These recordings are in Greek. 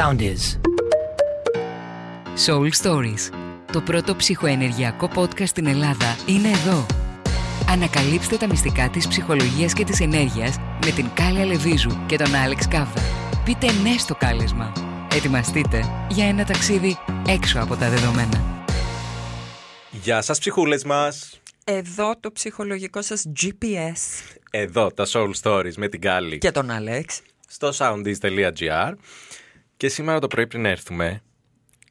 sound is. Soul Stories. Το πρώτο ψυχοενεργειακό podcast στην Ελλάδα είναι εδώ. Ανακαλύψτε τα μυστικά της ψυχολογίας και της ενέργειας με την Κάλια Λεβίζου και τον Άλεξ Κάβδα. Πείτε ναι στο κάλεσμα. Ετοιμαστείτε για ένα ταξίδι έξω από τα δεδομένα. Γεια σας ψυχούλες μας! Εδώ το ψυχολογικό σας GPS Εδώ τα Soul Stories με την Κάλλη και τον Άλεξ. στο soundis.gr και σήμερα το πρωί πριν έρθουμε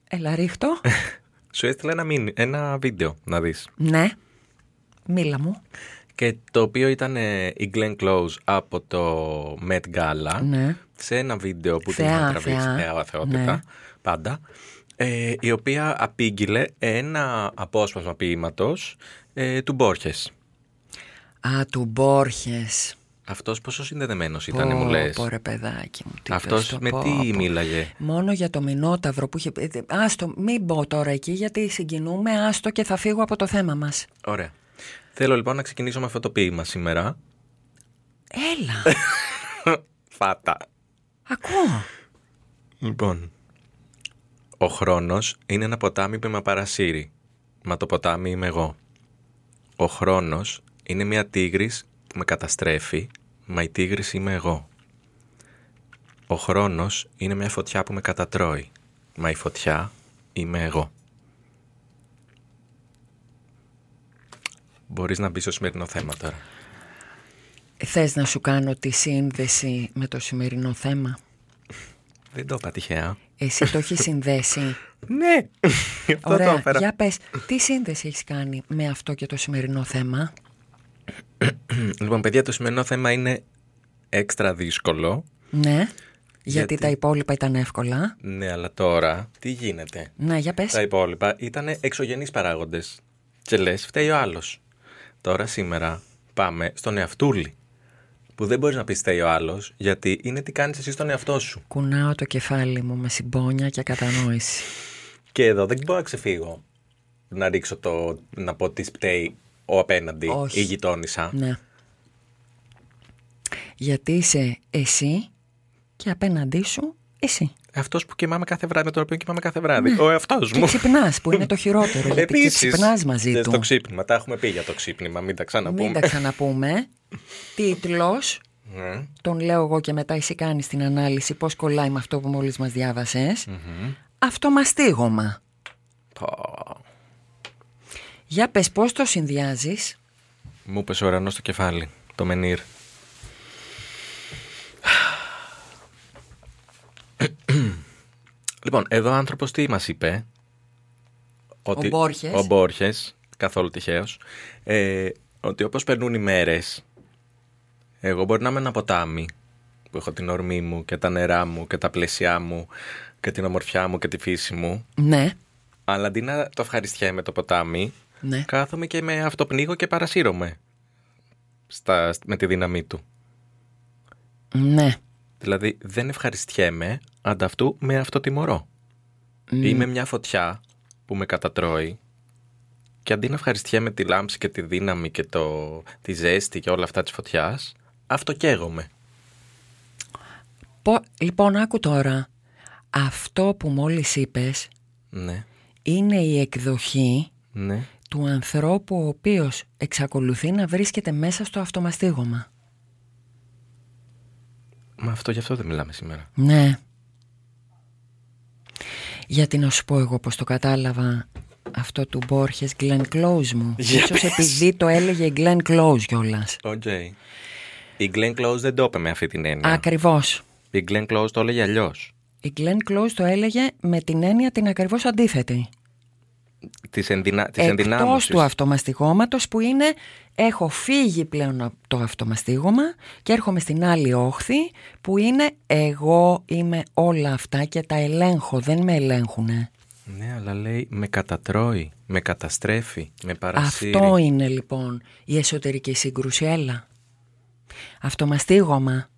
Έλα ρίχτω. σου έστειλα ένα, μίνι- ένα βίντεο να δεις ναι. Μίλα μου. και το οποίο ήταν ε, η Glenn Close από το Met Gala Ναι. σε ένα βίντεο που την Θεά, είχα τραβήξει θεά. θεά, θεότητα, Ναι. πάντα ε, η οποία απήγγειλε ένα απόσπασμα ποίηματος ε, του Μπόρχες Α, του Μπόρχες. Αυτός πόσο συνδεδεμένος ήταν μου Πω, λες; πω, ρε παιδάκι μου. Τι αυτός πες το, με πω, τι πω. μίλαγε; Μόνο για το Μινόταυρο που είχε... ε, Άστο, μην μπω τώρα εκεί γιατί συγκινούμε. Άστο και θα φύγω από το θέμα μας. Ωραία. Θέλω λοιπόν να ξεκινήσω με αυτό το ποίημα σήμερα. Έλα. Φάτα. Ακούω. Λοιπόν. Ο χρόνος είναι ένα ποτάμι που με παρασύρει. Μα το ποτάμι είμαι εγώ. Ο χρόνος είναι μια τίγρης που με καταστρέφει. Μα η τίγρης είμαι εγώ. Ο χρόνος είναι μια φωτιά που με κατατρώει. Μα η φωτιά είμαι εγώ. Μπορείς να μπεις στο σημερινό θέμα τώρα. Θες να σου κάνω τη σύνδεση με το σημερινό θέμα; Δεν το είπα τυχαία. Εσύ το έχεις συνδέσει. Ναι, αυτό το Ωραία, έφερα. για πες, τι σύνδεση έχεις κάνει με αυτό και το σημερινό θέμα; Λοιπόν, παιδιά, το σημερινό θέμα είναι έξτρα δύσκολο. Ναι, γιατί, Γιατί; τα υπόλοιπα ήταν εύκολα. Ναι, αλλά τώρα τι γίνεται; Ναι, για πες. Τα υπόλοιπα ήταν εξωγενείς παράγοντες. Και λες, φταίει ο άλλος. Τώρα σήμερα πάμε στον εαυτούλη. Που δεν μπορείς να πεις φταίει ο άλλος, γιατί είναι τι κάνεις εσύ στον εαυτό σου. Κουνάω το κεφάλι μου με συμπόνια και κατανόηση. Και εδώ δεν μπορώ να ξεφύγω. Να ρίξω το, να πω τι φταίει ο απέναντι, Όχι. η γειτόνισσα. ναι. Γιατί είσαι εσύ και απέναντί σου εσύ. Αυτός που κοιμάμαι κάθε βράδυ, με τον οποίο κοιμάμαι κάθε βράδυ. Ο εαυτός Και μου. ξυπνάς που είναι το χειρότερο. γιατί και Επίσης, ξυπνάς μαζί δεν του. Στο ξύπνημα, τα έχουμε πει για το ξύπνημα, μην τα ξαναπούμε. Μην τα ξαναπούμε. Τίτλος, Ναι. τον λέω εγώ και μετά εσύ κάνεις την ανάλυση πώς κολλάει με αυτό που μόλις μας διάβασες. Αυτομαστίγωμα. Πω. Για πες πώς το συνδυάζεις; Μου πες ο ουρανός στο κεφάλι, το μενίρ. λοιπόν, εδώ ο άνθρωπος τι μας είπε; Ο Μπόρχες. Ο Μπόρχες, καθόλου τυχαίος. Ε, ότι όπως περνούν οι μέρες, εγώ μπορεί να είμαι ένα ποτάμι που έχω την ορμή μου και τα νερά μου και τα πλαίσια μου και την ομορφιά μου και τη φύση μου. Ναι, Αλλά αντί να το ευχαριστιέμαι το ποτάμι, ναι. κάθομαι και με αυτοπνίγω και παρασύρωμαι στα, με τη δύναμή του. Ναι. Δηλαδή δεν ευχαριστιέμαι, ανταυτού με αυτοτιμωρώ. Είμαι μια φωτιά που με κατατρώει και αντί να ευχαριστιέμαι τη λάμψη και τη δύναμη και το, τη ζέστη και όλα αυτά της φωτιάς, αυτοκαίγομαι. Πο- Λοιπόν, άκου τώρα. Αυτό που μόλις είπες Ναι, είναι η εκδοχή ναι. Του ανθρώπου ο οποίος εξακολουθεί να βρίσκεται μέσα στο αυτομαστίγωμα. Μα αυτό γι' αυτό δεν μιλάμε σήμερα. Ναι. Γιατί να σου πω εγώ πως το κατάλαβα αυτό του Μπόρχες Glenn Close μου. Για Ίσως πες. επειδή το έλεγε η Glenn Close κιόλας. Ο Τζέι. Η Glenn Close δεν το είπε με αυτή την έννοια. Ακριβώς. Η Glenn Close το έλεγε αλλιώς. Η Glenn Close το έλεγε με την έννοια την ακριβώς αντίθετη. Της ενδυνα... της Εκτός ενδυνάμωσης. του αυτομαστιγώματος που είναι έχω φύγει πλέον από το αυτομαστίγωμα και έρχομαι στην άλλη όχθη που είναι εγώ είμαι όλα αυτά και τα ελέγχω, δεν με ελέγχουνε. Ναι, αλλά λέει με κατατρώει, με καταστρέφει, με παρασύρει. Αυτό είναι λοιπόν η εσωτερική σύγκρουση, έλα. Αυτομαστίγωμα.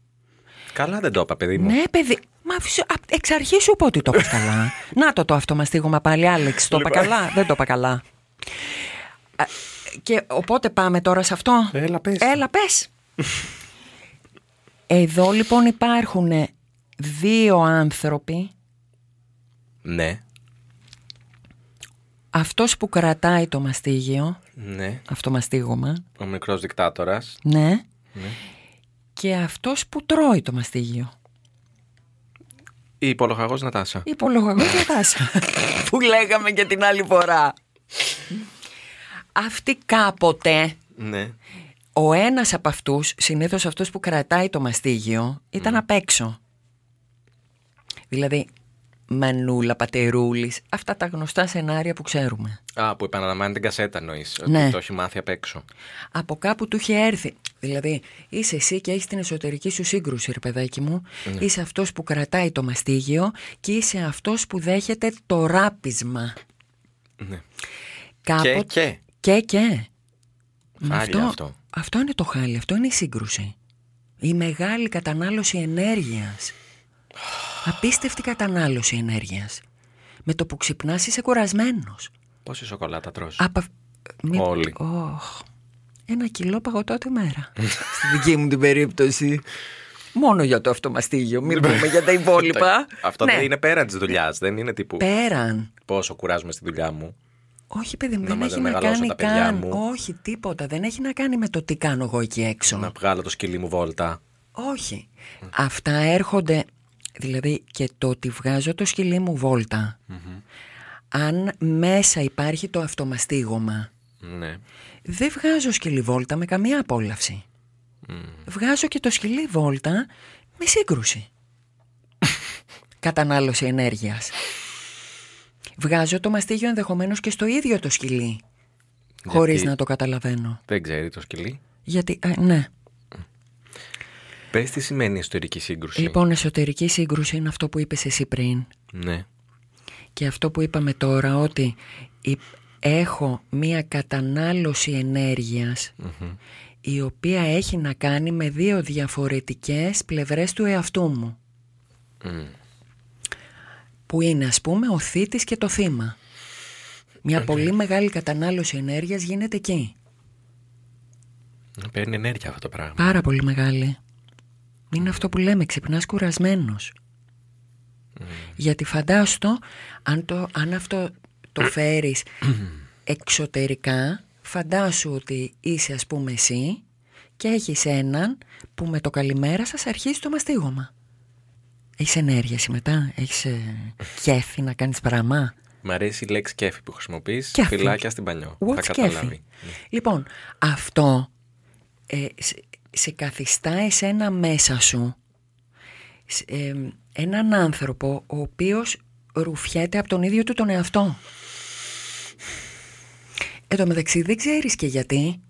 Καλά δεν το είπα, παιδί μου. Ναι, παιδί. Μα φυσ- απ' εξ αρχής σου είπα ότι το είπες καλά. Να το το αυτομαστίγωμα πάλι, Άλεξ. Το είπα Λοιπόν. καλά; Δεν το είπα καλά. Α, Και οπότε πάμε τώρα σε αυτό. Έλα, πες. Έλα, πες. Εδώ λοιπόν υπάρχουν δύο άνθρωποι Ναι. Αυτός που κρατάει το μαστίγιο, Ναι. αυτό μαστίγωμα, Ο μικρός δικτάτορας. ναι, Ναι. και αυτός που τρώει το μαστίγιο. Η υπολογαγός Νατάσα. Υπολογαγός Νατάσα, που λέγαμε και την άλλη φορά. Αυτή κάποτε Ναι. Ο ένας από αυτούς, συνήθως αυτός που κρατάει το μαστίγιο, ήταν απ' έξω. Δηλαδή, Μανούλα, Πατερούλης, αυτά τα γνωστά σενάρια που ξέρουμε. Α, που επαναλαμβάνει την κασέτα εννοείς. Ναι. Ότι το έχει μάθει απ' έξω. Από κάπου του είχε έρθει. Δηλαδή, είσαι εσύ και έχεις την εσωτερική σου σύγκρουση, ρε παιδάκι μου. Είσαι αυτός που κρατάει το μαστίγιο και είσαι αυτός που δέχεται το ράπισμα. Ναι. Κάποτε... Και, και. Και, και. Μα Χάλια αυτό. αυτό είναι το χάλι, αυτό είναι η σύγκρουση. Η μεγάλη κατανάλωση ενέργειας. Απίστευτη κατανάλωση ενέργειας. Με το που ξυπνάς είσαι κουρασμένος. Πόση σοκολάτα τρως; Απα... μη- Όλοι. Ωχ. Ένα κιλό παγωτό τη μέρα. Στη δική μου την περίπτωση. Μόνο για το αυτομαστίγιο, μην πούμε για τα υπόλοιπα. Αυτό Ναι. δεν είναι πέραν της δουλειάς. Δεν είναι τύπου Πέραν. πόσο κουράζουμε στη δουλειά μου. Όχι, παιδί μου, Να δεν μαζε- έχει να μεγαλώσω κάνει τα παιδιά καν. μου. Όχι, τίποτα. Δεν έχει να κάνει με το τι κάνω εγώ εκεί έξω. Να βγάλω το σκυλί μου βόλτα. Όχι. Αυτά έρχονται, δηλαδή και το ότι βγάζω το σκυλί μου βολτα αν μέσα υπάρχει το αυτομαστίγωμα, Ναι. δεν βγάζω σκυλί βόλτα με καμία απόλαυση. Βγάζω και το σκυλί βόλτα με σύγκρουση. Κατανάλωση ενέργειας. Βγάζω το μαστίγιο ενδεχομένως και στο ίδιο το σκυλί, χωρίς Γιατί; να το καταλαβαίνω. Δεν ξέρει το σκυλί; Γιατί, α, ναι. Πες τι σημαίνει εσωτερική σύγκρουση. Λοιπόν, εσωτερική σύγκρουση είναι αυτό που είπες εσύ πριν. Ναι. Και αυτό που είπαμε τώρα ότι η- έχω μία κατανάλωση ενέργειας η οποία έχει να κάνει με δύο διαφορετικές πλευρές του εαυτού μου. Που είναι ας πούμε ο θήτης και το θύμα. Μια πολύ μεγάλη κατανάλωση ενέργειας γίνεται εκεί. Παίρνει ενέργεια αυτό το πράγμα. Πάρα πολύ μεγάλη. Είναι αυτό που λέμε, ξυπνάς κουρασμένος. Γιατί φαντάσου το, αν, το, αν αυτό το φέρεις εξωτερικά, φαντάσου ότι είσαι ας πούμε εσύ και έχεις έναν που με το καλημέρα σας αρχίζει το μαστίγωμα. Έχεις ενέργεια εσύ μετά, έχεις ε, κέφι να κάνεις πράγμα. Μ' αρέσει η λέξη κέφι που χρησιμοποιείς. Κέφι. Φυλάκια στην πανιό. What's Θα καταλάβει. κέφι. Λοιπόν, αυτό ε, σε, σε καθιστά εσένα μέσα σου σ- ε, έναν άνθρωπο ο οποίος ρουφιέται από τον ίδιο του τον εαυτό. Εν τω μεταξύ δεν ξέρεις και γιατί.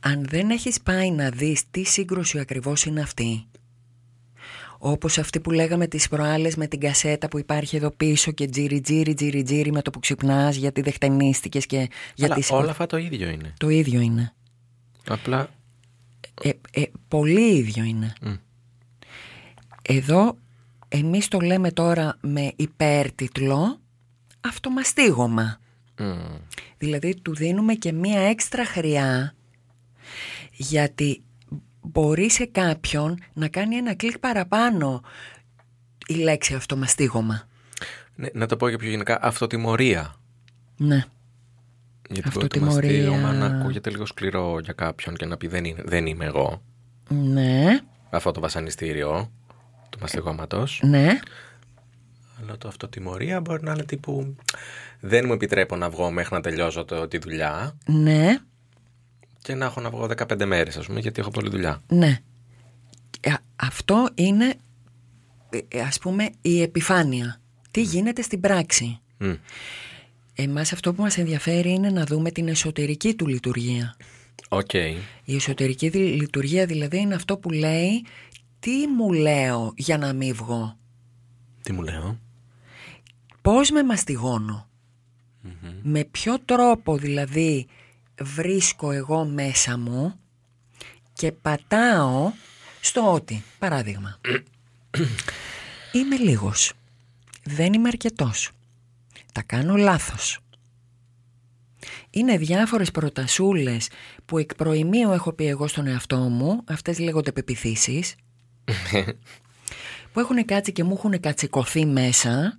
Αν δεν έχεις πάει να δεις τι σύγκρουση ακριβώς είναι αυτή, όπως αυτή που λέγαμε τις προάλλες με την κασέτα που υπάρχει εδώ πίσω και τζίρι τζίρι τζίρι τζίρι με το που ξυπνάς γιατί δεν χτενίστηκες και Αλλά γιατί σηκώ- όλα αυτά το ίδιο είναι. Το ίδιο είναι. Απλά Ε, ε, πολύ ίδιο είναι. Εδώ εμείς το λέμε τώρα με υπέρτιτλο αυτομαστίγωμα. μ, Δηλαδή του δίνουμε και μία έξτρα χρειά γιατί μπορεί σε κάποιον να κάνει ένα κλικ παραπάνω η λέξη αυτομαστίγωμα. ναι, να το πω και πιο γενικά, αυτοτιμωρία. Ναι. Γιατί Αυτοτιμωρία. το μαστίγωμα να ακούγεται λίγο σκληρό για κάποιον και να πει δεν, είναι, δεν είμαι εγώ. Ναι. Αυτό το βασανιστήριο του μαστιγώματος. Ναι. Αλλά το αυτοτιμωρία μπορεί να είναι τύπου δεν μου επιτρέπω να βγω μέχρι να τελειώσω το, τη δουλειά Ναι. και να έχω να βγω 15 μέρες ας πούμε γιατί έχω πολλή δουλειά. Ναι. Ε, Αυτό είναι ε, ε, ας πούμε η επιφάνεια. Τι γίνεται στην πράξη. Μ, Εμάς αυτό που μας ενδιαφέρει είναι να δούμε την εσωτερική του λειτουργία. Οκ. Η εσωτερική δι- λειτουργία δηλαδή είναι αυτό που λέει τι μου λέω για να μην βγω; Τι μου λέω; Πώς με μαστιγώνω Με ποιο τρόπο δηλαδή βρίσκω εγώ μέσα μου και πατάω στο ότι, παράδειγμα, είμαι λίγος, δεν είμαι αρκετός, τα κάνω λάθος. Είναι διάφορες προτασούλες που εκ προημίου έχω πει εγώ στον εαυτό μου, αυτές λέγονται πεπιθήσεις, που έχουν κάτσει και μου έχουν κατσικωθεί μέσα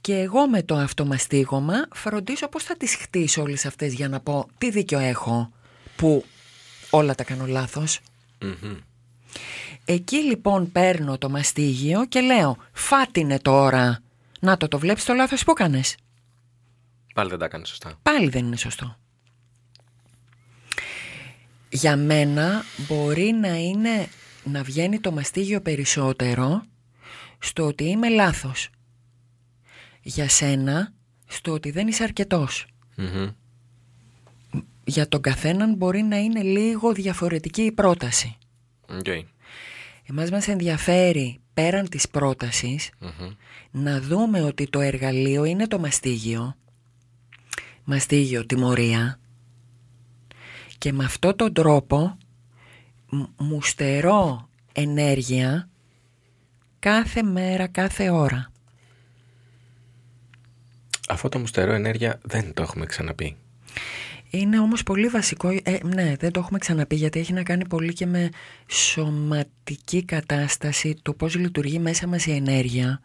Και εγώ με το αυτομαστίγωμα φροντίζω πώς θα τις χτίσω όλες αυτές για να πω τι δίκιο έχω που όλα τα κάνω λάθος. Εκεί λοιπόν παίρνω το μαστίγιο και λέω φάτινε τώρα. Να το το βλέπεις το λάθος που κάνες; Πάλι δεν τα έκανε σωστά. Πάλι δεν είναι σωστό. Για μένα μπορεί να είναι να βγαίνει το μαστίγιο περισσότερο στο ότι είμαι λάθος. Για σένα στο ότι δεν είσαι αρκετός. Μμμ. Για τον καθέναν μπορεί να είναι λίγο διαφορετική η πρόταση. Οκ. Εμάς μας ενδιαφέρει πέραν της πρότασης Μμμ. να δούμε ότι το εργαλείο είναι το μαστίγιο. Μαστίγιο, τιμωρία. Και με αυτόν τον τρόπο μ- μου στερώ ενέργεια κάθε μέρα, κάθε ώρα. Αυτό το μουστερό ενέργεια δεν το έχουμε ξαναπεί. Είναι όμως πολύ βασικό, ε, ναι δεν το έχουμε ξαναπεί γιατί έχει να κάνει πολύ και με σωματική κατάσταση του πώς λειτουργεί μέσα μας η ενέργεια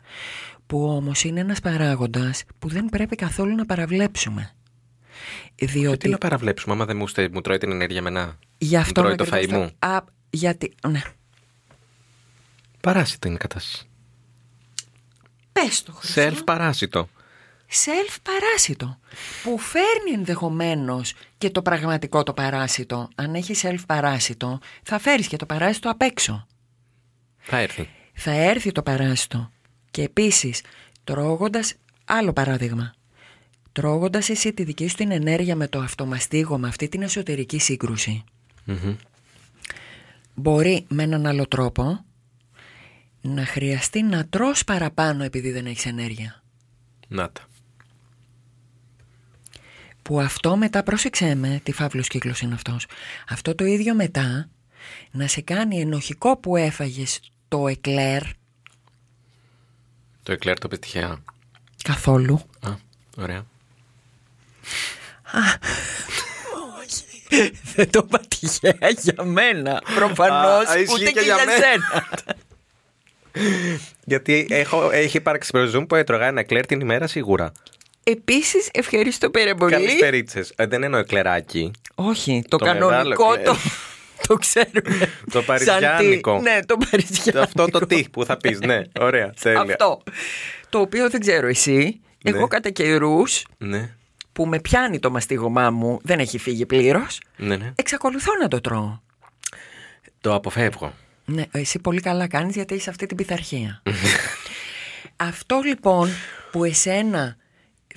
που όμως είναι ένας παράγοντας που δεν πρέπει καθόλου να παραβλέψουμε. Τι Διότι να παραβλέψουμε, άμα δεν μου, στε- μου τρώει την ενέργεια μένα. γι' αυτό μου τρώει το ακριβώς φαΐ μου. Α, γιατί, ναι. Παράσιτο είναι η κατάσταση. Πες το Χρήστο. Self παράσιτο. Self παράσιτο που φέρνει ενδεχομένως και το πραγματικό το παράσιτο. Αν έχεις self παράσιτο θα φέρεις και το παράσιτο απ' έξω. Θα έρθει. θα έρθει το παράσιτο. Και επίσης, τρώγοντας, άλλο παράδειγμα, τρώγοντας εσύ τη δική σου την ενέργεια με το αυτομαστίγωμα, αυτή την εσωτερική σύγκρουση, Μμμ. μπορεί με έναν άλλο τρόπο να χρειαστεί να τρως παραπάνω επειδή δεν έχεις ενέργεια. Να τα. Που αυτό μετά, πρόσεξέ με, τι φαύλος κύκλος είναι αυτός. Αυτό το ίδιο μετά να σε κάνει ενοχικό που έφαγες το εκλέρ Το εκλέρ το πετυχαία. καθόλου. Α, ωραία. Δεν το είπα τυχαία για μένα. Προφανώς Α, ισχύει ούτε και και για για μένα. σένα. Γιατί έχω, έχει υπάρξει προζούμ που έτρωγα ένα εκλέρ την ημέρα σίγουρα. Επίσης ευχαριστώ πάρα πολύ. Καλές περίτσες. Δεν εννοώ εκλεράκι. Όχι, το, Το μεγάλο κανονικό εκλέρ. το, το ξέρουμε. Το παριζιάνικο. Σαν τι- Ναι, το παριζιάνικο. Αυτό το τι που θα πεις. Ναι, ωραία. Τέλεια. Αυτό. Το οποίο δεν ξέρω εσύ. Ναι. Εγώ κατά καιρούς Ναι, που με πιάνει το μαστίγωμά μου, δεν έχει φύγει πλήρως. ναι, ναι. Εξακολουθώ να το τρώω. Το αποφεύγω. Ναι, εσύ πολύ καλά κάνεις γιατί είσαι αυτή την πειθαρχία. Αυτό λοιπόν που εσένα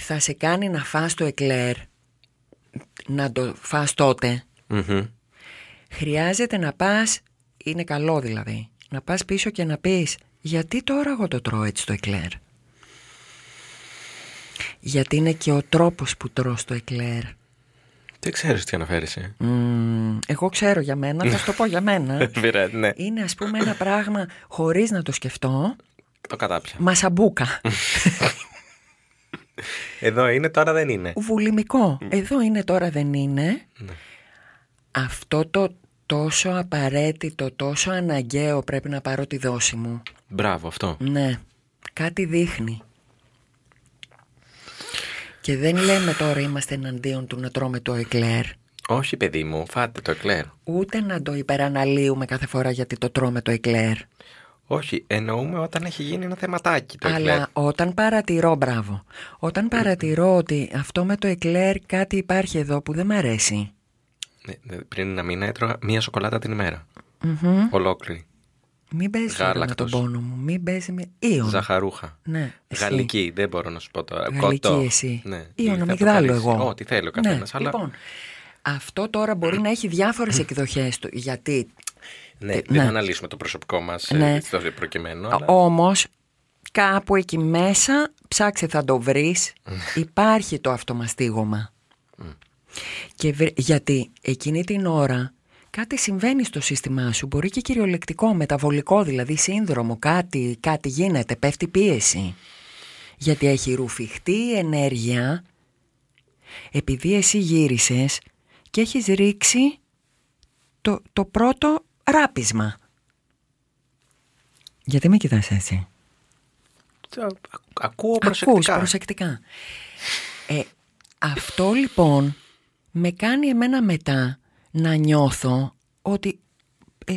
θα σε κάνει να φας το εκλέρ, να το φας τότε, Μμμ. χρειάζεται να πας, είναι καλό δηλαδή, να πας πίσω και να πεις γιατί τώρα εγώ το τρώω έτσι το εκλέρ; Γιατί είναι και ο τρόπος που τρως το εκλέρ. Δεν ξέρεις τι αναφέρεσαι. Μμμ, εγώ ξέρω για μένα, θα σου το πω για μένα. Βίρα, ναι. Είναι ας πούμε ένα πράγμα χωρίς να το σκεφτώ, Το κατάπια. μασαμπούκα. Εδώ είναι, τώρα δεν είναι. Βουλημικό. Εδώ είναι τώρα δεν είναι. Ναι. Αυτό το τόσο απαραίτητο, τόσο αναγκαίο πρέπει να πάρω τη δόση μου. Μπράβο, αυτό. Ναι, κάτι δείχνει. Και δεν λέμε τώρα είμαστε εναντίον του να τρώμε το εκλέρ. Όχι, παιδί μου, φάτε το εκλέρ. Ούτε να το υπεραναλύουμε κάθε φορά γιατί το τρώμε το εκλέρ. Όχι, εννοούμε όταν έχει γίνει ένα θεματάκι το εκλέρ. Αλλά όταν παρατηρώ, μπράβο, όταν παρατηρώ ότι αυτό με το εκλέρ κάτι υπάρχει εδώ που δεν μ' αρέσει. Ναι, ναι, πριν ένα μήνα έτρωγα μία σοκολάτα την ημέρα. Μμμ. Ολόκληρη. Μην παίζει τώρα με τον Γάλακτος. πόνο μου. Μην παίζει με. Ήων. Ζαχαρούχα. Ναι, εσύ. Γαλλική, δεν μπορώ να σου πω τώρα. Γαλλική Κοτό. εσύ. Ναι. Ήων θα αμυγδάλου αποκαλύψει. εγώ. Ό,τι θέλει ο καθένας. Ναι, αλλά... Λοιπόν, αυτό τώρα μπορεί να έχει διάφορες εκδοχές του. Γιατί Ναι, Ε, δεν ναι. θα αναλύσουμε το προσωπικό μας Ναι. στο προκειμένο. Αλλά... όμως κάπου εκεί μέσα ψάξε θα το βρεις. υπάρχει το αυτομαστίγωμα. Και βρε- γιατί εκείνη την ώρα κάτι συμβαίνει στο σύστημά σου. Μπορεί και κυριολεκτικό, μεταβολικό δηλαδή, σύνδρομο, κάτι, κάτι γίνεται, πέφτει πίεση. Γιατί έχει ρουφιχτεί ενέργεια επειδή εσύ γύρισες και έχεις ρίξει το, το πρώτο ράπισμα. Γιατί με κοιτάς έτσι; Το- ακούω προσεκτικά. Ακούς προσεκτικά. Ε, αυτό λοιπόν με κάνει εμένα μετά να νιώθω ότι ε,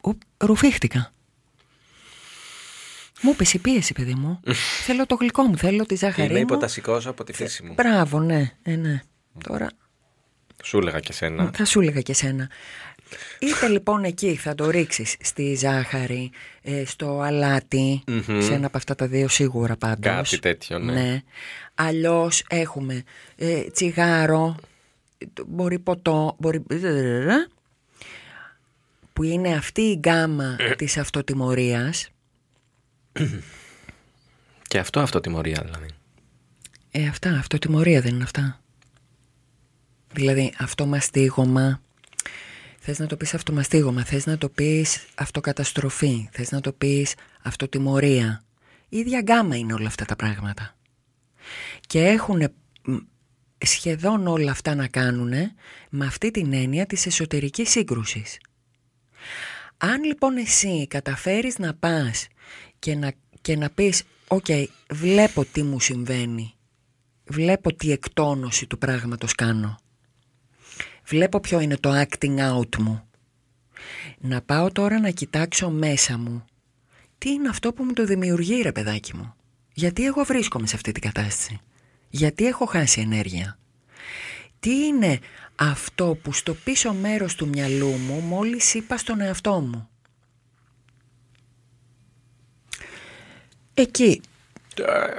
ο- ρουφήχτηκα. Μου έπεσε η πίεση, παιδί μου. θέλω το γλυκό μου, θέλω τη ζάχαρη Είμαι μου. υποτασικός από τη φύση μου. Μπράβο, ναι, ε, ναι. Τώρα Σου έλεγα και σένα. θα σου έλεγα και σένα. Είτε λοιπόν εκεί θα το ρίξεις στη ζάχαρη, ε, στο αλάτι, σε ένα από αυτά τα δύο σίγουρα πάντως. Κάτι τέτοιο, ναι. ναι. Αλλιώς έχουμε ε, τσιγάρο, το- μπορεί ποτό, μπορεί... που είναι αυτή η γκάμα της αυτοτιμωρίας. Και αυτό αυτοτιμωρία δηλαδή. Ε, αυτά, αυτοτιμωρία δεν είναι αυτά. Δηλαδή, αυτομαστίγωμα. Θες να το πεις αυτομαστίγωμα, θες να το πεις αυτοκαταστροφή, θες να το πεις αυτοτιμωρία. Η ίδια γκάμα είναι όλα αυτά τα πράγματα. Και έχουν σχεδόν όλα αυτά να κάνουν με αυτή την έννοια της εσωτερικής σύγκρουσης. Αν λοιπόν εσύ καταφέρεις να πας και να, και να πεις «Οκ, βλέπω τι μου συμβαίνει, βλέπω τι εκτόνωση του πράγματος κάνω, βλέπω ποιο είναι το acting out μου, να πάω τώρα να κοιτάξω μέσα μου τι είναι αυτό που μου το δημιουργεί ρε παιδάκι μου, γιατί εγώ βρίσκομαι σε αυτή την κατάσταση, γιατί έχω χάσει ενέργεια». Τι είναι αυτό που στο πίσω μέρος του μυαλού μου μόλις είπα στον εαυτό μου; Εκεί Ε,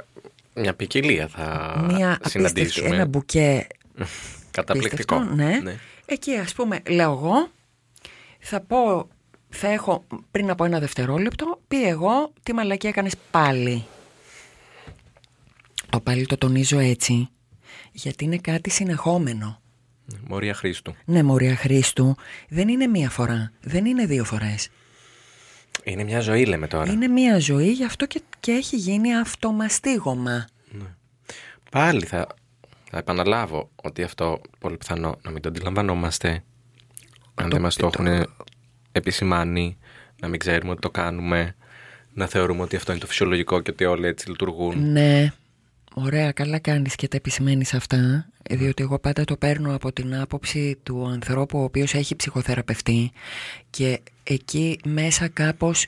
Μια ποικιλία θα μια απίστευτη, συναντήσουμε. ένα μπουκέ Καταπληκτικό. απίστευτο, ναι. Εκεί ας πούμε λέω εγώ θα πω, θα έχω πριν από ένα δευτερόλεπτο πει εγώ τι μαλακία έκανες πάλι. Το πάλι το τονίζω έτσι γιατί είναι κάτι συνεχόμενο. Μωρία Χρήστου. Ναι, Μωρία Χρήστου, δεν είναι μία φορά, δεν είναι δύο φορές. Είναι μια ζωή λέμε τώρα. Είναι μία ζωή, γι' αυτό και, και έχει γίνει αυτομαστίγωμα. Πάλι θα, θα επαναλάβω ότι αυτό πολύ πιθανό να μην το αντιλαμβανόμαστε αν δεν μας το έχουν επισημάνει, να μην ξέρουμε ότι το κάνουμε, να θεωρούμε ότι αυτό είναι το φυσιολογικό και ότι όλοι έτσι λειτουργούν. Ναι, ωραία, καλά κάνεις και τα επισημαίνεις αυτά, διότι εγώ πάντα το παίρνω από την άποψη του ανθρώπου ο οποίος έχει ψυχοθεραπευτεί και εκεί μέσα κάπως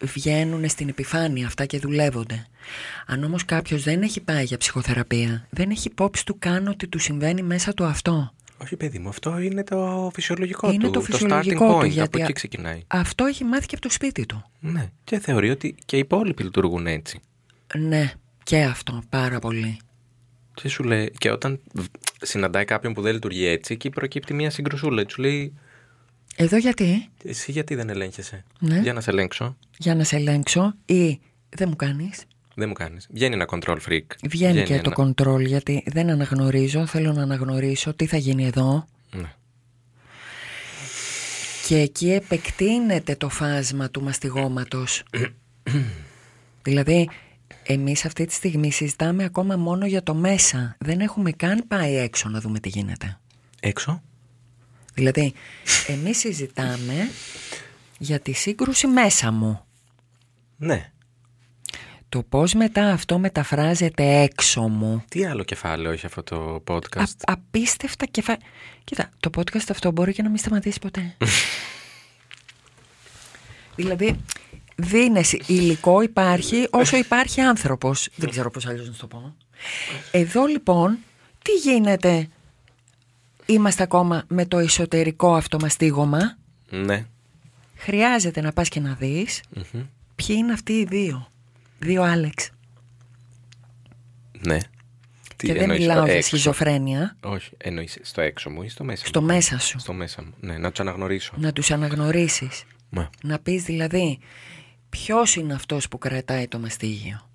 βγαίνουν στην επιφάνεια αυτά και δουλεύονται. Αν όμως κάποιος δεν έχει πάει για ψυχοθεραπεία, δεν έχει υπόψη του καν ότι του συμβαίνει μέσα του αυτό. Όχι παιδί μου, αυτό είναι το φυσιολογικό Είναι του, το starting φυσιολογικό point, του, γιατί από εκεί α- ξεκινάει. Αυτό έχει μάθει και από το σπίτι του. Ναι, και θεωρεί ότι και οι υπόλοιποι λειτουργούν έτσι. Ναι, και αυτό πάρα πολύ. Και σου λέει, και όταν β- συναντάει κάποιον που δεν λειτουργεί έτσι, εκεί προκύπτει μια συγκρουσούλα. Του λέει, Εδώ γιατί, Εσύ γιατί δεν ελέγχεσαι; Ναι. Για να σε ελέγξω. για να σε ελέγξω ή δεν μου κάνεις. Δεν μου κάνεις. Βγαίνει ένα control freak. Βγαίνει και ένα- το control γιατί δεν αναγνωρίζω, θέλω να αναγνωρίσω τι θα γίνει εδώ. Ναι. Και εκεί επεκτείνεται το φάσμα του μαστιγώματος. δηλαδή, εμείς αυτή τη στιγμή συζητάμε ακόμα μόνο για το μέσα. Δεν έχουμε καν πάει έξω να δούμε τι γίνεται. Έξω; Δηλαδή, εμείς συζητάμε για τη σύγκρουση μέσα μου. Ναι. Το πώς μετά αυτό μεταφράζεται έξω μου. Τι άλλο κεφάλαιο έχει αυτό το podcast; Α, απίστευτα κεφα... Κοίτα, το podcast αυτό μπορεί και να μην σταματήσει ποτέ. δηλαδή, δίνεσαι, υλικό υπάρχει όσο υπάρχει άνθρωπος. Δεν ξέρω πώς αλλιώς να σου το πω. Εδώ λοιπόν, τι γίνεται, είμαστε ακόμα με το εσωτερικό αυτομαστίγωμα. Ναι. Χρειάζεται να πας και να δεις Μμμ. ποιοι είναι αυτοί οι δύο. Δύο Άλεξ. Ναι. Τι και δεν εννοείς, μιλάω στο για έξω; σχιζοφρένεια. Όχι. Εννοείς στο έξω μου ή στο μέσα Στο μου; μέσα σου. Στο μέσα μου. Ναι, να τους αναγνωρίσω. Να τους αναγνωρίσεις. Μα. Να πεις δηλαδή ποιος είναι αυτός που κρατάει το μαστίγιο;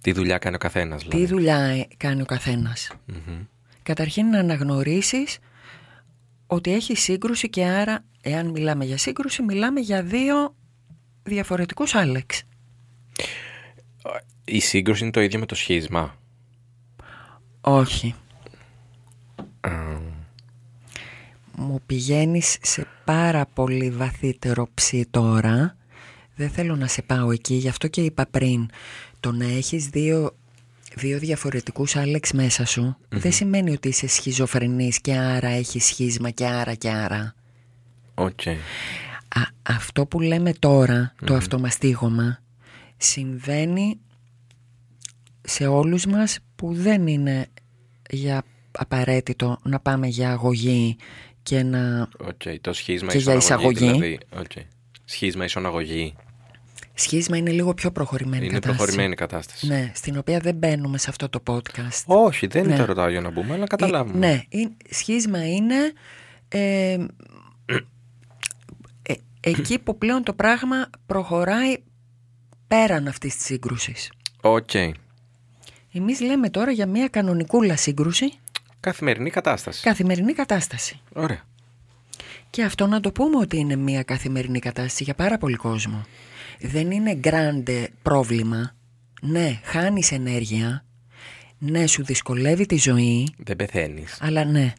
Τι δουλειά κάνει ο καθένας. Τι δουλειά ε, κάνει ο καθένας; Καταρχήν να αναγνωρίσεις ότι έχει σύγκρουση και άρα εάν μιλάμε για σύγκρουση μιλάμε για δύο διαφορετικούς Άλεξ. Η σύγκρουση είναι το ίδιο με το σχίσμα. Όχι. Μου πηγαίνεις σε πάρα πολύ βαθύτερο ψή τώρα. Δεν θέλω να σε πάω εκεί, γι' αυτό και είπα πριν το να έχεις δύο, δύο διαφορετικούς Άλεξ μέσα σου δεν σημαίνει ότι είσαι σχιζοφρενής και άρα έχεις σχίσμα και άρα και άρα. Οκ. Α, αυτό που λέμε τώρα, το αυτομαστίγωμα, συμβαίνει σε όλους μας που δεν είναι για απαραίτητο να πάμε για αγωγή και να... Οκ. Το σχίσμα Και για ίσον αγωγή, εισαγωγή. Δηλαδή. Οκ. Σχίσμα ίσον αγωγή. Σχίσμα είναι λίγο πιο προχωρημένη Είναι κατάσταση. προχωρημένη κατάσταση. Ναι, στην οποία δεν μπαίνουμε σε αυτό το podcast. Όχι, δεν Ναι. το ρωτάω για να μπούμε, αλλά καταλάβουμε. Ε, ναι, είναι- σχίσμα είναι ε, ε, εκεί που πλέον το πράγμα προχωράει πέραν αυτής της σύγκρουσης. Οκ. Εμείς λέμε τώρα για μια κανονικούλα σύγκρουση, Καθημερινή κατάσταση. καθημερινή κατάσταση. Ωραία. Και αυτό να το πούμε ότι είναι μια καθημερινή κατάσταση για πάρα πολύ κόσμο. Δεν είναι γκράντε πρόβλημα. Ναι, χάνεις ενέργεια. Ναι, σου δυσκολεύει τη ζωή. Δεν πεθαίνεις. Αλλά ναι.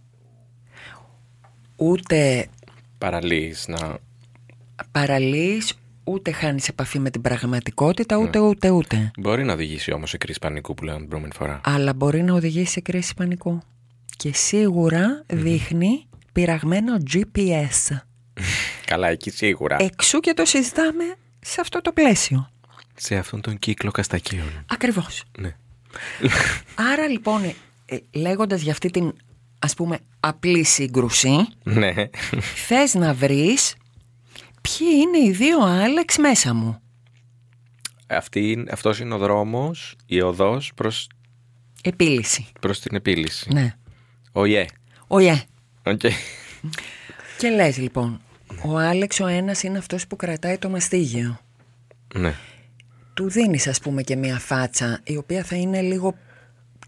Ούτε Παραλύεις να. παραλύεις, ούτε χάνεις επαφή με την πραγματικότητα, ούτε ούτε ούτε. Μπορεί να οδηγήσει όμως σε κρίση πανικού που λέγαμε την προηγούμενη φορά. Αλλά μπορεί να οδηγήσει σε κρίση πανικού. Και σίγουρα δείχνει πειραγμένο GPS. Καλά, εκεί σίγουρα. Εξού και το συζητάμε σε αυτό το πλαίσιο. Σε αυτόν τον κύκλο καστακίων. Ακριβώς. Ναι. Άρα λοιπόν, ε, ε, λέγοντας για αυτή την ας πούμε απλή σύγκρουση, Ναι. θες να βρεις ποιοι είναι οι δύο Άλεξ μέσα μου; Αυτή, είναι- αυτός είναι ο δρόμος, η οδός προς, Επίλυση. προς την επίλυση. Ναι. Oh yeah. Oh yeah. Οκ. Και λες λοιπόν, ο Άλεξ ο ένας είναι αυτός που κρατάει το μαστίγιο. Ναι. Του δίνεις ας πούμε και μια φάτσα η οποία θα είναι λίγο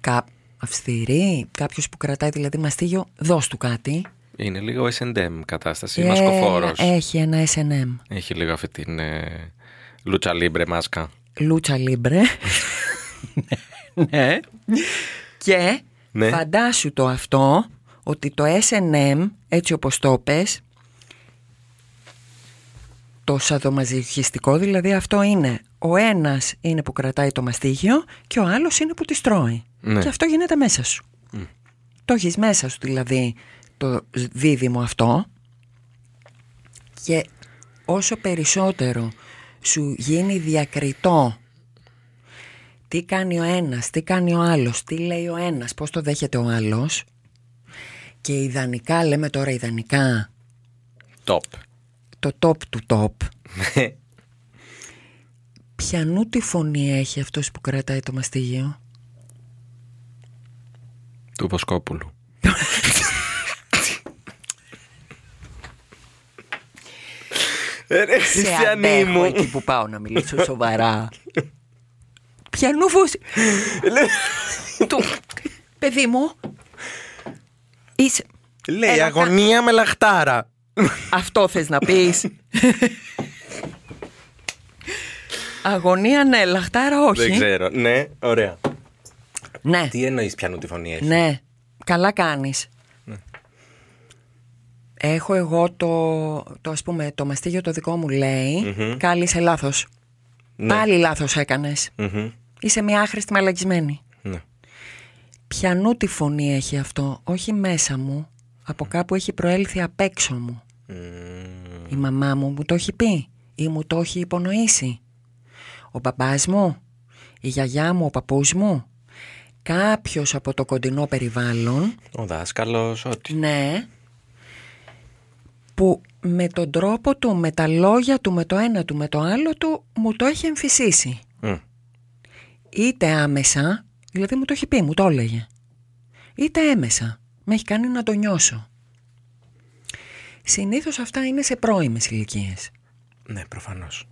κα... αυστηρή. Κάποιος που κρατάει δηλαδή μαστίγιο, δώσ' του κάτι. Είναι λίγο S&M κατάσταση. Ε, Μασκοφόρος. Έχει ένα S&M. Έχει λίγο αυτή την ε, λούτσα λίμπρε μάσκα. Λούτσα Λίμπρε. ναι. Και Ναι. φαντάσου το αυτό ότι το S&M έτσι όπως το πες το σαδομαζοχιστικό δηλαδή αυτό είναι ο ένας είναι που κρατάει το μαστίγιο και ο άλλος είναι που τη τρώει Ναι. και αυτό γίνεται μέσα σου το έχεις μέσα σου δηλαδή το δίδυμο αυτό και όσο περισσότερο σου γίνει διακριτό τι κάνει ο ένας, τι κάνει ο άλλος, τι λέει ο ένας, πώς το δέχεται ο άλλος και ιδανικά, λέμε τώρα ιδανικά, Top. το top του top Πιανού τη φωνή έχει αυτός που κρατάει το μαστίγιο; Του Βοσκόπουλου. Ρε, Σε Χριστιανή αντέχω μου. εκεί που πάω να μιλήσω σοβαρά Πιανού φως του... Παιδί μου Είσαι... Λέει Έλα, αγωνία με λαχτάρα. Αυτό θες να πεις Αγωνία ναι, λαχτάρα όχι Δεν ξέρω. Ναι, ωραία. Ναι, Τι εννοείς πιανού τη φωνή έχει; ναι, καλά κάνεις Έχω εγώ το, το ας πούμε το μαστίγιο το δικό μου λέει Κάλλη είσαι λάθος Ναι. Πάλι λάθος έκανες Μμμ. Είσαι μια άχρηστη μαλακισμένη Ναι. Πιανού τη φωνή έχει αυτό Όχι μέσα μου Από κάπου έχει προέλθει απ' έξω μου Η μαμά μου μου το έχει πει ή μου το έχει υπονοήσει. Ο μπαμπάς μου, η γιαγιά μου, ο παππούς μου. Κάποιος από το κοντινό περιβάλλον, Ο δάσκαλος, ό,τι. ναι, που με τον τρόπο του, με τα λόγια του, με το ένα του, με το άλλο του, μου το έχει εμφυσίσει. Μμ. Είτε άμεσα, δηλαδή μου το έχει πει, μου το έλεγε. Είτε έμεσα, με έχει κάνει να το νιώσω. Συνήθως αυτά είναι σε πρώιμες ηλικίες. Ναι, προφανώς.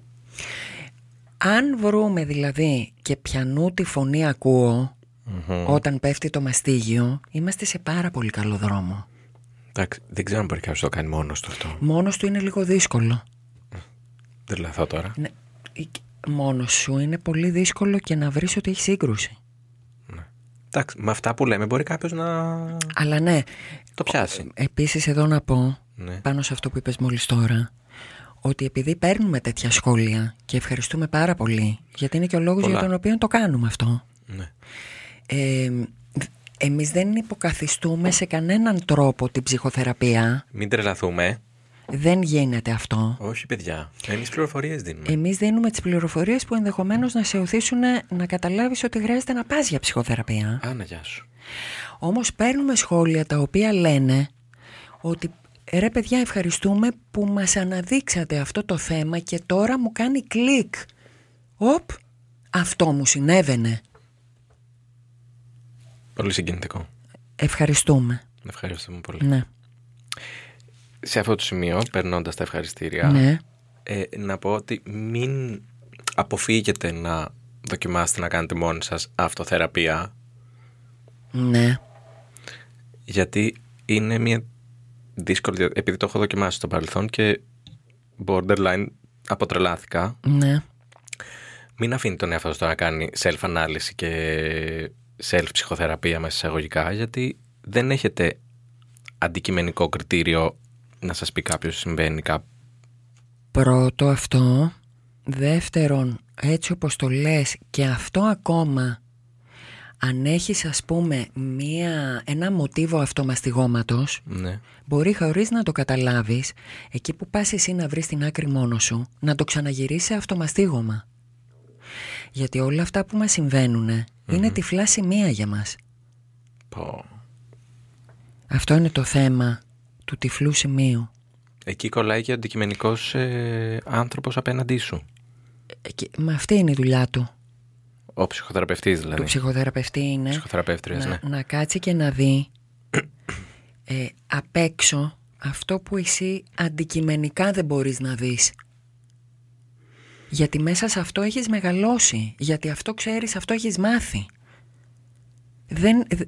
Αν βρούμε δηλαδή και πιανού τη φωνή ακούω όταν πέφτει το μαστίγιο, είμαστε σε πάρα πολύ καλό δρόμο. Εντάξει, δεν ξέρω αν μπορεί κάποιος να το κάνει μόνος του αυτό. Μόνος του είναι λίγο δύσκολο. Δεν λαθώ τώρα. Ναι, μόνος σου είναι πολύ δύσκολο και να βρεις ότι έχει σύγκρουση. Εντάξει, με αυτά που λέμε μπορεί κάποιος να Αλλά ναι, το πιάσει. επίσης εδώ να πω, Ναι. πάνω σε αυτό που είπες μόλις τώρα, ότι επειδή παίρνουμε τέτοια σχόλια και ευχαριστούμε πάρα πολύ, γιατί είναι και ο λόγος Πολλά. για τον οποίο το κάνουμε αυτό. Ναι. Ε, εμείς δεν υποκαθιστούμε σε κανέναν τρόπο την ψυχοθεραπεία. Μην τρελαθούμε. Δεν γίνεται αυτό. Όχι, παιδιά. Εμείς πληροφορίες δίνουμε. Εμείς δίνουμε τις πληροφορίες που ενδεχομένως να σε οθήσουν να καταλάβεις ότι χρειάζεται να πας για ψυχοθεραπεία. Άνα, γεια σου. Όμως παίρνουμε σχόλια τα οποία λένε ότι ρε παιδιά ευχαριστούμε που μας αναδείξατε αυτό το θέμα και τώρα μου κάνει κλικ. Οπ, αυτό μου συνέβαινε. Πολύ συγκινητικό. Ευχαριστούμε. Ευχαριστούμε πολύ. Ναι, Σε αυτό το σημείο, περνώντας τα ευχαριστήρια, ναι. ε, να πω ότι μην αποφύγετε να δοκιμάσετε να κάνετε μόνοι σας αυτοθεραπεία Ναι, γιατί είναι μια δύσκολη δια- επειδή το έχω δοκιμάσει στο παρελθόν και borderline αποτρελάθηκα ναι. μην αφήνει τον εαυτό του να κάνει self-ανάλυση και self-ψυχοθεραπεία μέσα εισαγωγικά γιατί δεν έχετε αντικειμενικό κριτήριο να σας πει κάποιος συμβαίνει κάπου Πρώτο αυτό. Δεύτερον, έτσι όπως το λες και αυτό ακόμα αν έχεις ας πούμε μία, ένα μοτίβο αυτομαστιγώματος ναι. Μπορεί χωρίς να το καταλάβεις, εκεί που πας εσύ να βρεις την άκρη μόνος σου, να το ξαναγυρίσεις σε αυτομαστίγωμα. Γιατί όλα αυτά που μας συμβαίνουν είναι τυφλά σημεία για μας. Πω. Αυτό είναι το θέμα του τυφλού σημείου. Εκεί κολλάει και ο αντικειμενικός ε, άνθρωπος απέναντί σου. Ε, και- Μα αυτή είναι η δουλειά του. Ο ψυχοθεραπευτής δηλαδή. Του ψυχοθεραπευτή είναι Ψυχοθεραπεύτριας, να, ναι. να κάτσει και να δει ε, απ' έξω αυτό που εσύ αντικειμενικά δεν μπορείς να δεις. Γιατί μέσα σε αυτό έχεις μεγαλώσει. Γιατί αυτό ξέρεις, αυτό έχεις μάθει. Δεν, δε-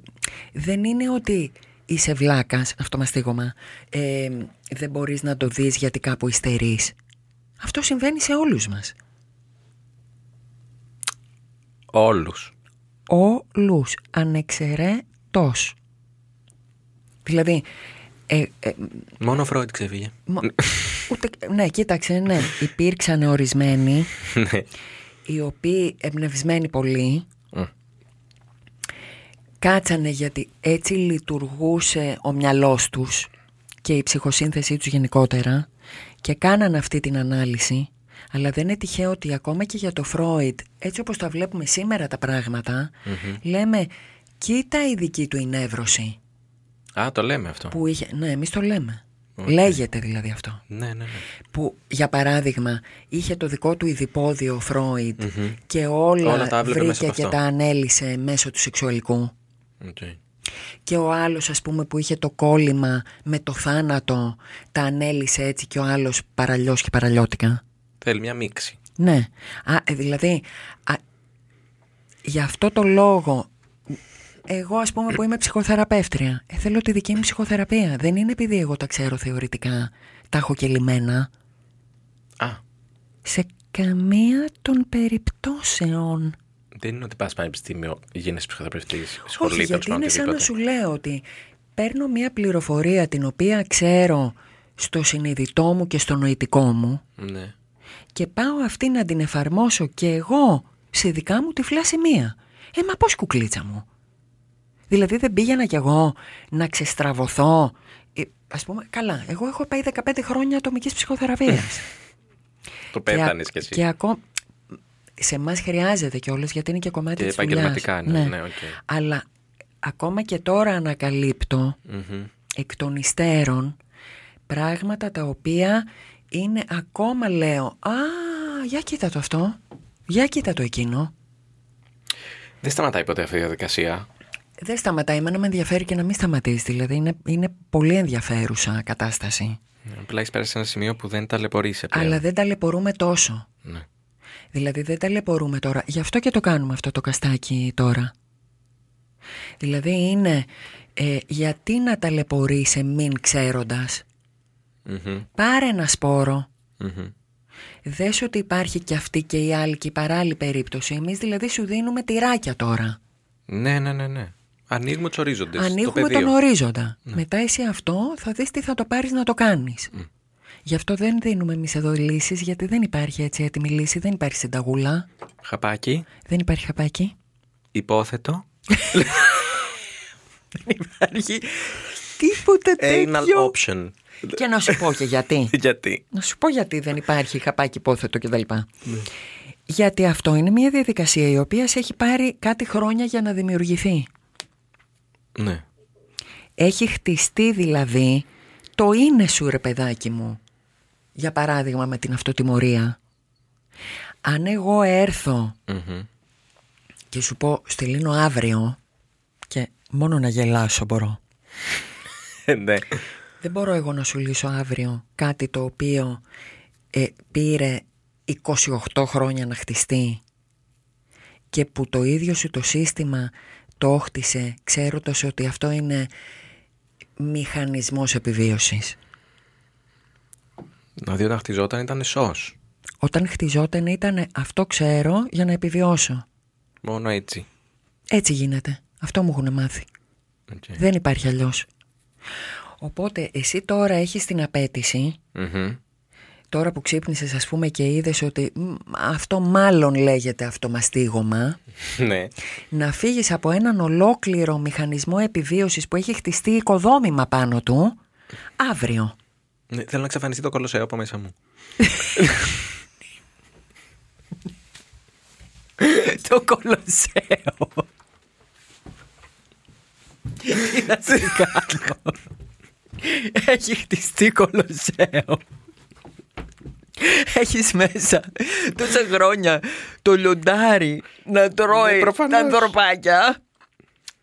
δεν είναι ότι είσαι βλάκας, αυτό μαστίγωμα, ε, δεν μπορείς να το δεις γιατί κάπου υστερείς. Αυτό συμβαίνει σε όλους μας. Όλους. Όλους, ανεξαιρέτως. Δηλαδή, ε, ε, Μόνο ο Φρόιντ ξεφύγε. Μα- Ούτε, ναι, κοίταξε, ναι. Υπήρξαν ορισμένοι ναι. οι οποίοι εμπνευσμένοι πολύ Μμ. κάτσανε γιατί έτσι λειτουργούσε ο μυαλός τους και η ψυχοσύνθεσή τους γενικότερα και κάνανε αυτή την ανάλυση αλλά δεν είναι τυχαίο ότι ακόμα και για τον Φρόιντ έτσι όπως τα βλέπουμε σήμερα τα πραγματα λέμε κοίτα η δική του η νεύρωση Α, το λέμε αυτό. που είχε, ναι εμείς το λέμε λέγεται δηλαδή αυτό Ναι, ναι, ναι. που για παράδειγμα είχε το δικό του οιδιπόδειο ο Φρόιντ και όλα, Όλα τα έβλεπε μέσα βρήκε από και αυτό. τα ανέλυσε μέσω του σεξουαλικού Οκ. και ο άλλος ας πούμε που είχε το κόλλημα με το θάνατο τα ανέλησε έτσι και ο άλλος παραλιός και παραλιώτικα Θέλει μια μίξη. ναι α, ε, δηλαδή α, για αυτό το λόγο εγώ ας πούμε που είμαι ψυχοθεραπεύτρια ε, θέλω τη δική μου ψυχοθεραπεία δεν είναι επειδή εγώ τα ξέρω θεωρητικά τα έχω και λιμένα Α, Σε καμία των περιπτώσεων. δεν είναι ότι πας πανεπιστήμιο, γίνεσαι ψυχοθεραπευτής, Όχι, σχολή, τέλος γιατί πάντων, είναι σαν να οτιδήποτε. σου λέω ότι παίρνω μια πληροφορία την οποία ξέρω στο συνειδητό μου και στο νοητικό μου Ναι. και πάω αυτή να την εφαρμόσω και εγώ σε δικά μου τυφλά σημεία. Ε, μα πώς κουκλίτσα μου. Δηλαδή δεν πήγαινα κι εγώ να ξεστραβωθώ. Ε, ας πούμε, καλά, εγώ έχω πάει 15 χρόνια ατομικής ψυχοθεραπείας. Το Και α- πέθανες κι εσύ. Και ακόμα. Σε εμάς χρειάζεται κιόλας γιατί είναι και κομμάτι Και της δουλειάς. επαγγελματικά είναι, ναι, οκ. Αλλά ακόμα και τώρα ανακαλύπτω Μμμ. εκ των υστέρων πράγματα τα οποία είναι ακόμα λέω «Α, για κοίτα το αυτό, για κοίτα το εκείνο». Δεν σταματάει ποτέ αυτή η διαδικασία. Δεν σταματάει, εμένα με ενδιαφέρει και να μην σταματήσει, δηλαδή είναι, είναι πολύ ενδιαφέρουσα κατάσταση. Απλά έχεις πέρασει σε ένα σημείο που δεν ταλαιπωρείσαι πλέον. Αλλά δεν ταλαιπωρούμε τόσο. Ναι. Δηλαδή δεν ταλαιπωρούμε τώρα. Γι' αυτό και το κάνουμε αυτό το καστάκι τώρα. Δηλαδή είναι ε, γιατί να ταλαιπωρείσαι μην ξέροντας; Μμμ. Πάρε ένα σπόρο. Μμμ. Δες ότι υπάρχει και αυτή και η άλλη και η παράλληλη περίπτωση. Εμείς δηλαδή σου δίνουμε τυράκια τώρα. Ναι, ναι, ναι, ναι. Ανοίγουμε τους ορίζοντες. Ανοίγουμε τον ορίζοντα. Μετά εσύ αυτό θα δεις τι θα το πάρεις να το κάνεις. Γι' αυτό δεν δίνουμε εμείς εδώ λύσεις, γιατί δεν υπάρχει έτσι έτοιμη λύση, δεν υπάρχει συνταγούλα, Χαπάκι. δεν υπάρχει χαπάκι. Υπόθετο. Δεν υπάρχει τίποτε Anal τέτοιο. option. Και να σου πω και γιατί. Γιατί; Να σου πω γιατί δεν υπάρχει χαπάκι υπόθετο κτλ. Γιατί αυτό είναι μια διαδικασία η οποία σε έχει πάρει κάτι χρόνια για να δημιουργηθεί. Ναι. Έχει χτιστεί δηλαδή το είναι σου ρε παιδάκι μου. Για παράδειγμα με την αυτοτιμωρία. Αν εγώ έρθω Μμμ. και σου πω στελίνω αύριο και μόνο να γελάσω μπορώ. Ε, Ναι. Δεν μπορώ εγώ να σου λύσω αύριο κάτι το οποίο ε, πήρε 28 χρόνια να χτιστεί και που το ίδιο σου το σύστημα το χτίσε ξέροντας ότι αυτό είναι μηχανισμός επιβίωσης. Δηλαδή όταν χτιζόταν ήταν σωστό. Όταν χτιζόταν ήταν αυτό ξέρω για να επιβιώσω. Μόνο έτσι. Έτσι γίνεται. Αυτό μου έχουν μάθει. Οκ. Δεν υπάρχει αλλιώς. Οπότε εσύ τώρα έχεις την απαίτηση Μμμ. Τώρα που ξύπνησες ας πούμε και είδες ότι μ, αυτό μάλλον λέγεται αυτομαστίγωμα Ναι. να φύγεις από έναν ολόκληρο μηχανισμό επιβίωσης που έχει χτιστεί οικοδόμημα πάνω του αύριο. Ναι, Θέλω να εξαφανιστεί το κολοσσέο από μέσα μου. το κολοσσέο. Τι να σε κάνω. Έχει χτιστεί κολοσσέο. Έχεις μέσα τόσα χρόνια το λιοντάρι να τρώει Ναι, προφανώς. τα δροπάκια,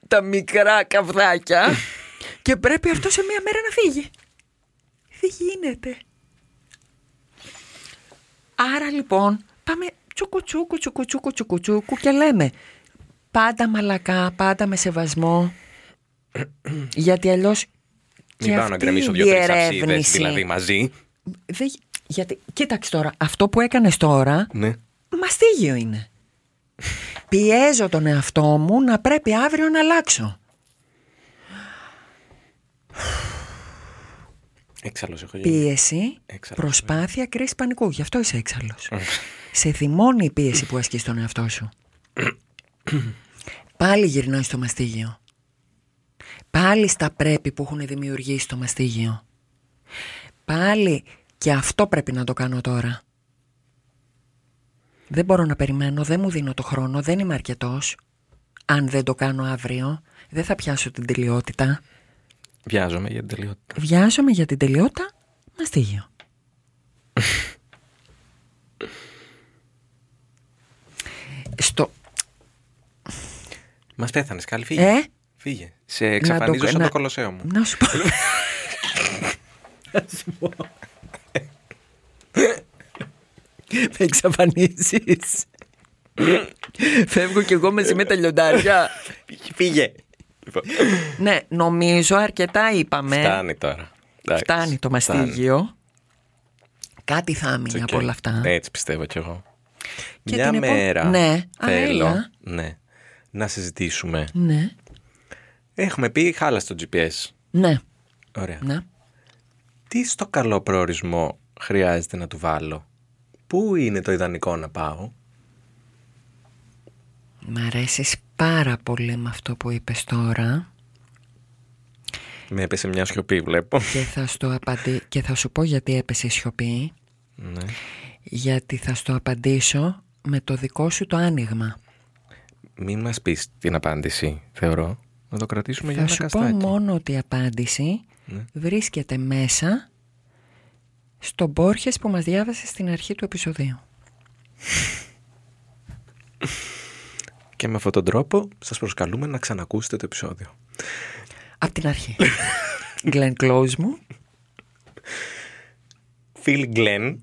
τα μικρά καβδάκια και πρέπει αυτό σε μία μέρα να φύγει. Δεν γίνεται. Άρα λοιπόν πάμε τσουκουτσούκου, τσουκουτσούκου, τσουκουτσούκου και λέμε πάντα μαλακά, πάντα με σεβασμό. γιατί αλλιώς Μην και πάω να αυτή γκρεμίσω η δύο-τρεις αψίδες διερεύνηση- δηλαδή μαζί. δεν, γιατί, κοίταξε τώρα, αυτό που έκανες τώρα Ναι. μαστίγιο είναι. Πιέζω τον εαυτό μου να πρέπει αύριο να αλλάξω. Έξαλλος έχω γίνει. Πίεση, Έξαλλος, προσπάθεια, κρίση πανικού. Γι' αυτό είσαι έξαλλος. Σε θυμώνει η πίεση που ασκείς τον εαυτό σου. Πάλι γυρνάει στο μαστίγιο. Πάλι στα πρέπει που έχουν δημιουργήσει το μαστίγιο. Πάλι και αυτό πρέπει να το κάνω τώρα. Δεν μπορώ να περιμένω, δεν μου δίνω το χρόνο, δεν είμαι αρκετός. Αν δεν το κάνω αύριο, δεν θα πιάσω την τελειότητα. Βιάζομαι για την τελειότητα. Βιάζομαι για την τελειότητα, μαστίγιο. Στο... Μας πέθανες, καλή φύγε. Ε, Φύγε. Σε εξαφανίζω σαν να- το κολοσσέο μου. να σου πω... Να σου πω. Με εξαφανίζεις. Φεύγω κι εγώ μαζί με τα λιοντάρια. Φύγε. Λοιπόν, ναι, νομίζω αρκετά είπαμε. Φτάνει τώρα. Εντάξει, Φτάνει το φτάνει. μαστίγιο. Κάτι θα έμεινε It's από okay. όλα αυτά. Έτσι πιστεύω κι εγώ. Και Μια την επο- μέρα Ναι. Α, θέλω έλα. ναι, να συζητήσουμε. Ναι, Έχουμε πει χάλα στο GPS. ναι, Ωραία. ναι. Τι στο καλό προορισμό χρειάζεται να του βάλω; Πού είναι το ιδανικό να πάω; Μ' αρέσεις πάρα πολύ με αυτό που είπες τώρα Με έπεσε μια σιωπή βλέπω. και θα, στο απαντη... και θα σου πω γιατί έπεσε η σιωπή ναι. γιατί θα στο απαντήσω με το δικό σου το άνοιγμα. Μην μας πεις την απάντηση, θεωρώ. Να το κρατήσουμε για Θα ένα σου πω καστάκι. μόνο ότι η απάντηση Ναι. βρίσκεται μέσα στο Μπόρχες που μας διάβασε στην αρχή του επεισοδίου. Και με αυτόν τον τρόπο σας προσκαλούμε να ξανακούσετε το επεισόδιο. Απ' την αρχή. Glenn Close μου. Φίλ Γκλέν,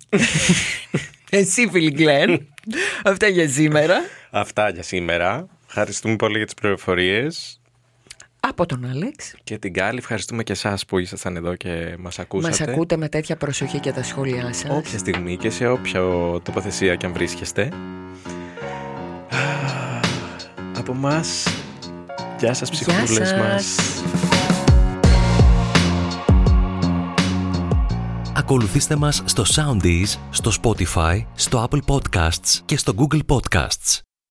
Εσύ φίλη Glenn. Αυτά για σήμερα. αυτά για σήμερα. Ευχαριστούμε πολύ για τις πληροφορίες. Από τον Άλεξ. Και την Κάλλη, ευχαριστούμε και εσάς που ήσασταν εδώ και μας ακούσατε. Μας ακούτε με τέτοια προσοχή και τα σχόλιά σας. Όποια στιγμή και σε όποια τοποθεσία και αν βρίσκεστε. Α, Από μας, γεια σας ψυχούλες σας. μας. Ακολουθήστε μας στο Soundees, στο Spotify, στο Apple Podcasts και στο Google Podcasts.